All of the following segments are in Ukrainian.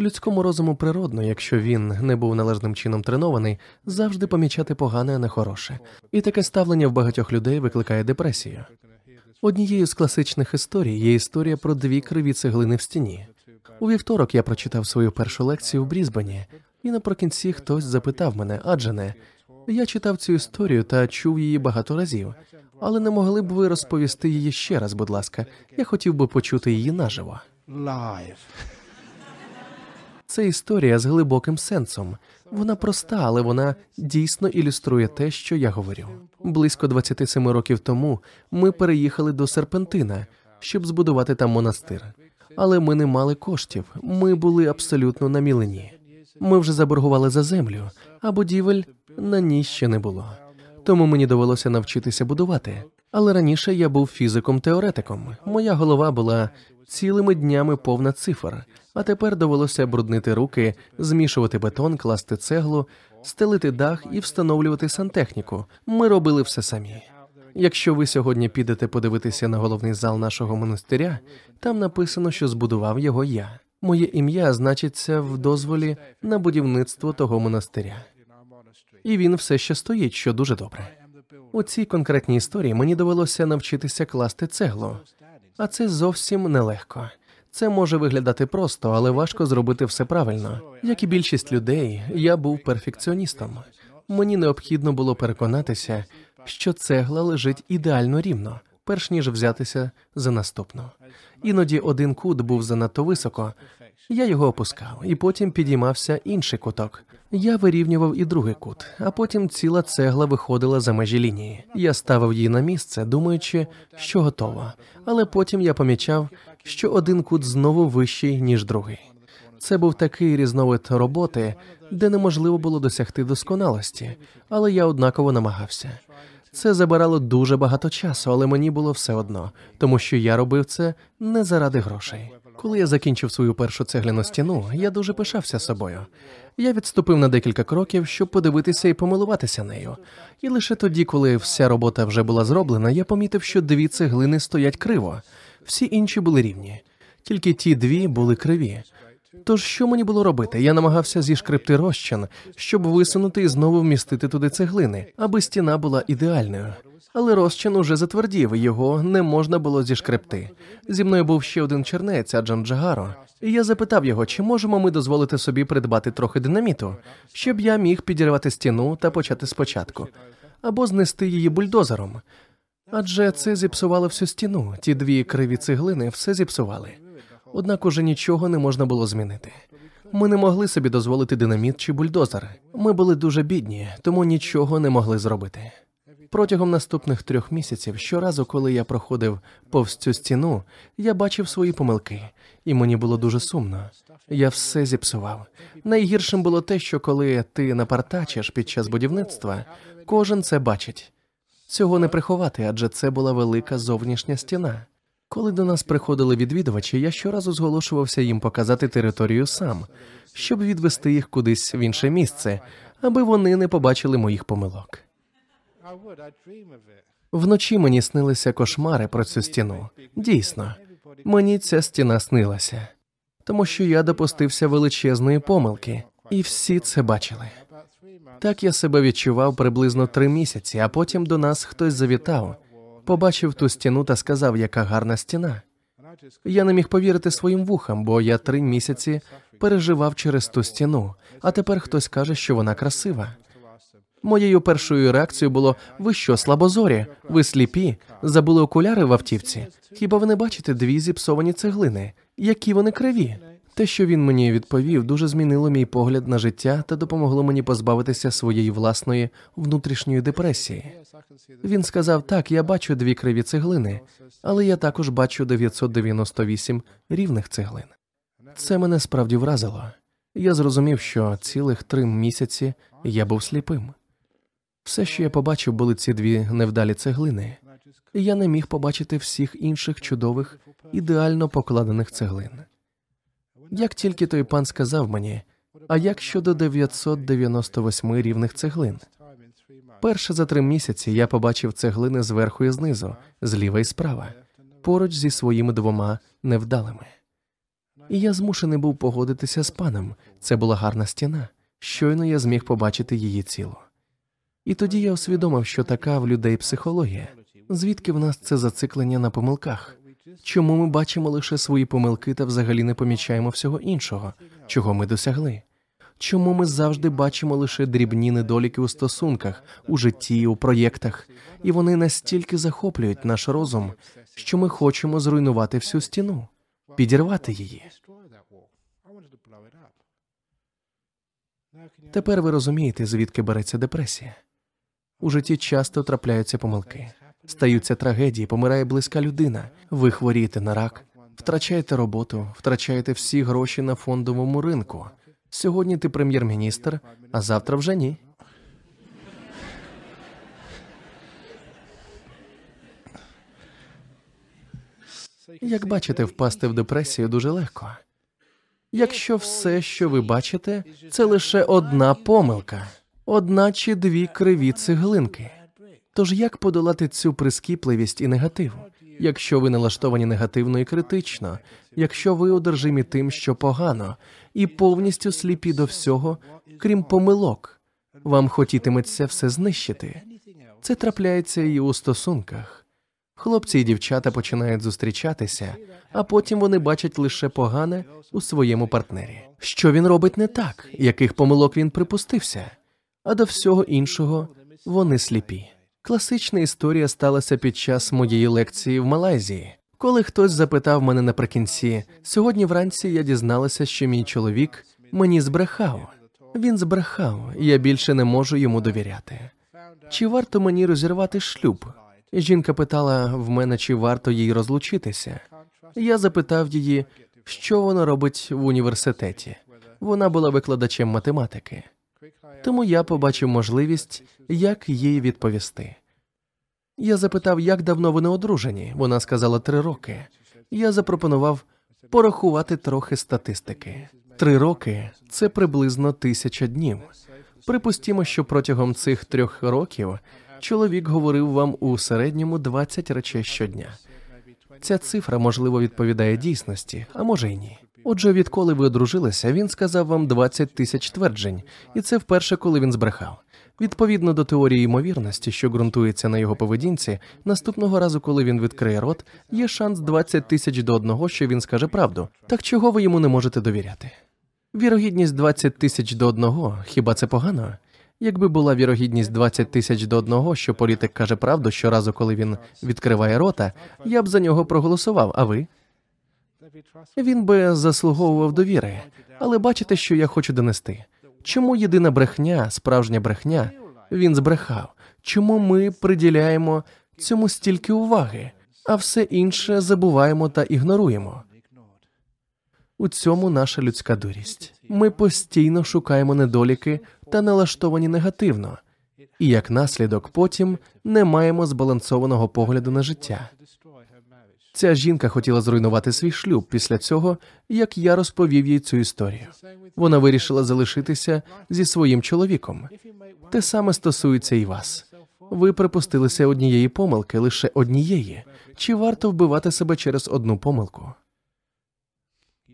Людському розуму природно, якщо він не був належним чином тренований, завжди помічати погане, а не хороше. І таке ставлення в багатьох людей викликає депресію. Однією з класичних історій є історія про дві криві цеглини в стіні. У вівторок я прочитав свою першу лекцію в Брізбені, і наприкінці хтось запитав мене, адже не я читав цю історію та чув її багато разів, але не могли б ви розповісти її ще раз, будь ласка. Я хотів би почути її наживо. live. Це історія з глибоким сенсом. Вона проста, але вона дійсно ілюструє те, що я говорю. Близько 27 років тому ми переїхали до Серпентина, щоб збудувати там монастир. Але ми не мали коштів. Ми були абсолютно на мілені. Ми вже заборгували за землю, а будівель на ній ще не було. Тому мені довелося навчитися будувати. Але раніше я був фізиком-теоретиком. Моя голова була цілими днями повна цифр, а тепер довелося бруднити руки, змішувати бетон, класти цеглу, стелити дах і встановлювати сантехніку. Ми робили все самі. Якщо ви сьогодні підете подивитися на головний зал нашого монастиря, там написано, що збудував його я. Моє ім'я значиться в дозволі на будівництво того монастиря. І він все ще стоїть, що дуже добре. У цій конкретній історії мені довелося навчитися класти цеглу, а це зовсім нелегко. Це може виглядати просто, але важко зробити все правильно. Як і більшість людей, я був перфекціоністом. Мені необхідно було переконатися, що цегла лежить ідеально рівно, перш ніж взятися за наступну. Іноді один кут був занадто високо. Я його опускав, і потім підіймався інший куток. Я вирівнював і другий кут, а потім ціла цегла виходила за межі лінії. Я ставив її на місце, думаючи, що готово. Але потім я помічав, що один кут знову вищий, ніж другий. Це був такий різновид роботи, де неможливо було досягти досконалості, але я однаково намагався. Це забирало дуже багато часу, але мені було все одно, тому що я робив це не заради грошей. Коли я закінчив свою першу цегляну стіну, я дуже пишався собою. Я відступив на декілька кроків, щоб подивитися і помилуватися нею. І лише тоді, коли вся робота вже була зроблена, я помітив, що дві цеглини стоять криво, всі інші були рівні, тільки ті дві були криві. Тож що мені було робити? Я намагався зішкребти розчин, щоб висунути і знову вмістити туди цеглини, аби стіна була ідеальною. Але розчин уже затвердів, його не можна було зішкребти. Зі мною був ще один чернець, Аджан Джагаро, і я запитав його, чи можемо ми дозволити собі придбати трохи динаміту, щоб я міг підірвати стіну та почати спочатку, або знести її бульдозером. Адже це зіпсувало всю стіну. Ті дві криві цеглини все зіпсували. Однак уже нічого не можна було змінити. Ми не могли собі дозволити динаміт чи бульдозер. Ми були дуже бідні, тому нічого не могли зробити. Протягом наступних трьох місяців, щоразу, коли я проходив повз цю стіну, я бачив свої помилки, і мені було дуже сумно. Я все зіпсував. Найгіршим було те, що коли ти напартачиш під час будівництва, кожен це бачить. Цього не приховати, адже це була велика зовнішня стіна. Коли до нас приходили відвідувачі, я щоразу зголошувався їм показати територію сам, щоб відвести їх кудись в інше місце, аби вони не побачили моїх помилок. Вночі мені снилися кошмари про цю стіну. Дійсно, мені ця стіна снилася, тому що я допустився величезної помилки, і всі це бачили. Так я себе відчував приблизно три місяці, а потім до нас хтось завітав, побачив ту стіну та сказав, яка гарна стіна. Я не міг повірити своїм вухам, бо я три місяці переживав через ту стіну, а тепер хтось каже, що вона красива. Моєю першою реакцією було: ви що, слабозорі? Ви сліпі? Забули окуляри в автівці? Хіба ви не бачите дві зіпсовані цеглини? Які вони криві? Те, що він мені відповів, дуже змінило мій погляд на життя та допомогло мені позбавитися своєї власної внутрішньої депресії. Він сказав: так, я бачу дві криві цеглини, але я також бачу 998 рівних цеглин. Це мене справді вразило. Я зрозумів, що цілих три місяці я був сліпим. Все, що я побачив, були ці дві невдалі цеглини. Я не міг побачити всіх інших чудових, ідеально покладених цеглин. Як тільки той пан сказав мені, а як щодо 998 рівних цеглин? Перше за три місяці я побачив цеглини зверху і знизу, зліва і справа, поруч зі своїми двома невдалими. І я змушений був погодитися з паном. Це була гарна стіна. Щойно я зміг побачити її цілу. І тоді я усвідомив, що така в людей психологія. Звідки в нас це зациклення на помилках? Чому ми бачимо лише свої помилки та взагалі не помічаємо всього іншого, чого ми досягли? Чому ми завжди бачимо лише дрібні недоліки у стосунках, у житті, у проєктах, і вони настільки захоплюють наш розум, що ми хочемо зруйнувати всю стіну, підірвати її? Тепер ви розумієте, звідки береться депресія. У житті часто трапляються помилки, стаються трагедії, помирає близька людина. Ви хворієте на рак, втрачаєте роботу, втрачаєте всі гроші на фондовому ринку. Сьогодні ти прем'єр-міністр, а завтра вже ні. Як бачите, впасти в депресію дуже легко. Якщо все, що ви бачите, це лише одна помилка, одна чи дві криві цеглинки. Тож як подолати цю прискіпливість і негатив? Якщо ви налаштовані негативно і критично, якщо ви одержимі тим, що погано, і повністю сліпі до всього, крім помилок, вам хотітиметься все знищити. Це трапляється і у стосунках. Хлопці і дівчата починають зустрічатися, а потім вони бачать лише погане у своєму партнері. Що він робить не так, яких помилок він припустився, а до всього іншого вони сліпі. Класична історія сталася під час моєї лекції в Малайзії. Коли хтось запитав мене наприкінці, сьогодні вранці я дізналася, що мій чоловік мені збрехав. Він збрехав, і я більше не можу йому довіряти. Чи варто мені розірвати шлюб? Жінка питала в мене, чи варто їй розлучитися. Я запитав її, що вона робить в університеті. Вона була викладачем математики. Тому я побачив можливість, як їй відповісти. Я запитав, як давно вони одружені. Вона сказала три роки. Я запропонував порахувати трохи статистики. Три роки це приблизно тисяча днів. Припустімо, що протягом цих трьох років чоловік говорив вам у середньому 20 речей щодня. Ця цифра, можливо, відповідає дійсності, а може й ні. Отже, відколи ви одружилися, він сказав вам 20 тисяч тверджень, і це вперше, коли він збрехав. Відповідно до теорії ймовірності, що ґрунтується на його поведінці, наступного разу, коли він відкриє рот, є шанс 20 тисяч до одного, що він скаже правду. Так чого ви йому не можете довіряти? Вірогідність 20 тисяч до одного, хіба це погано? Якби була вірогідність 20 тисяч до одного, що політик каже правду щоразу, коли він відкриває рота, я б за нього проголосував. А ви? Він би заслуговував довіри, але бачите, що я хочу донести. Чому єдина брехня, справжня брехня, він збрехав? Чому ми приділяємо цьому стільки уваги, а все інше забуваємо та ігноруємо? У цьому наша людська дурість. Ми постійно шукаємо недоліки та налаштовані негативно, і як наслідок потім не маємо збалансованого погляду на життя. Ця жінка хотіла зруйнувати свій шлюб після цього, як я розповів їй цю історію. Вона вирішила залишитися зі своїм чоловіком. Те саме стосується і вас. Ви припустилися однієї помилки, лише однієї. Чи варто вбивати себе через одну помилку?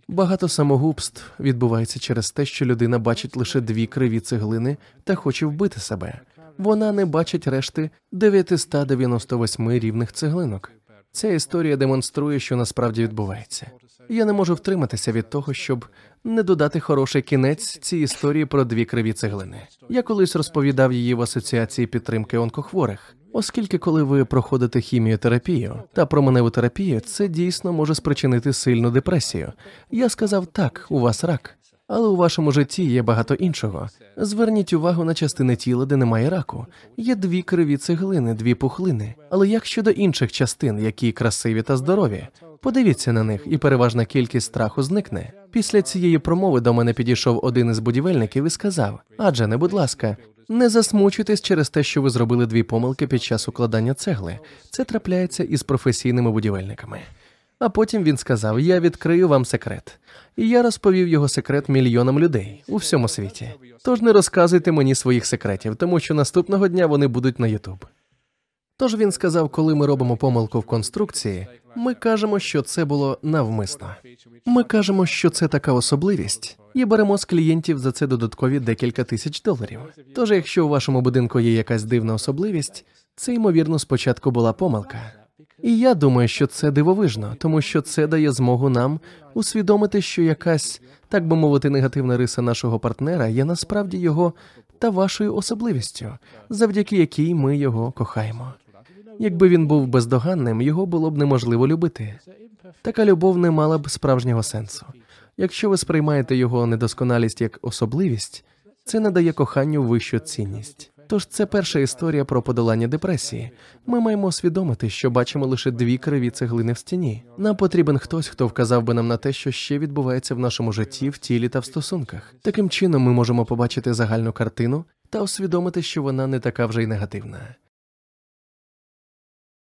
Багато самогубств відбувається через те, що людина бачить лише дві криві цеглини та хоче вбити себе. Вона не бачить решти 998 рівних цеглинок. Ця історія демонструє, що насправді відбувається. Я не можу втриматися від того, щоб не додати хороший кінець цій історії про дві криві цеглини. Я колись розповідав її в асоціації підтримки онкохворих. Оскільки, коли ви проходите хіміотерапію та променеву терапію, це дійсно може спричинити сильну депресію. Я сказав так, у вас рак, але у вашому житті є багато іншого. Зверніть увагу на частини тіла, де немає раку. Є дві криві цеглини, дві пухлини. Але як щодо інших частин, які красиві та здорові? Подивіться на них, і переважна кількість страху зникне. Після цієї промови до мене підійшов один із будівельників і сказав: Адже не, будь ласка, не засмучуйтесь через те, що ви зробили дві помилки під час укладання цегли. Це трапляється із професійними будівельниками. А потім він сказав: Я відкрию вам секрет. І я розповів його секрет мільйонам людей у всьому світі. Тож не розказуйте мені своїх секретів, тому що наступного дня вони будуть на Ютуб. Тож він сказав, коли ми робимо помилку в конструкції, Ми кажемо, що це було навмисно. Ми кажемо, що це така особливість, і беремо з клієнтів за це додаткові декілька тисяч доларів. Тож, якщо у вашому будинку є якась дивна особливість, це ймовірно спочатку була помилка. І я думаю, що це дивовижно, тому що це дає змогу нам усвідомити, що якась, так би мовити, негативна риса нашого партнера є насправді його та вашою особливістю, завдяки якій ми його кохаємо. Якби він був бездоганним, його було б неможливо любити. Така любов не мала б справжнього сенсу. Якщо ви сприймаєте його недосконалість як особливість, це надає коханню вищу цінність. Тож це перша історія про подолання депресії. Ми маємо усвідомити, що бачимо лише дві криві цеглини в стіні. Нам потрібен хтось, хто вказав би нам на те, що ще відбувається в нашому житті, в тілі та в стосунках. Таким чином, ми можемо побачити загальну картину та усвідомити, що вона не така вже й негативна.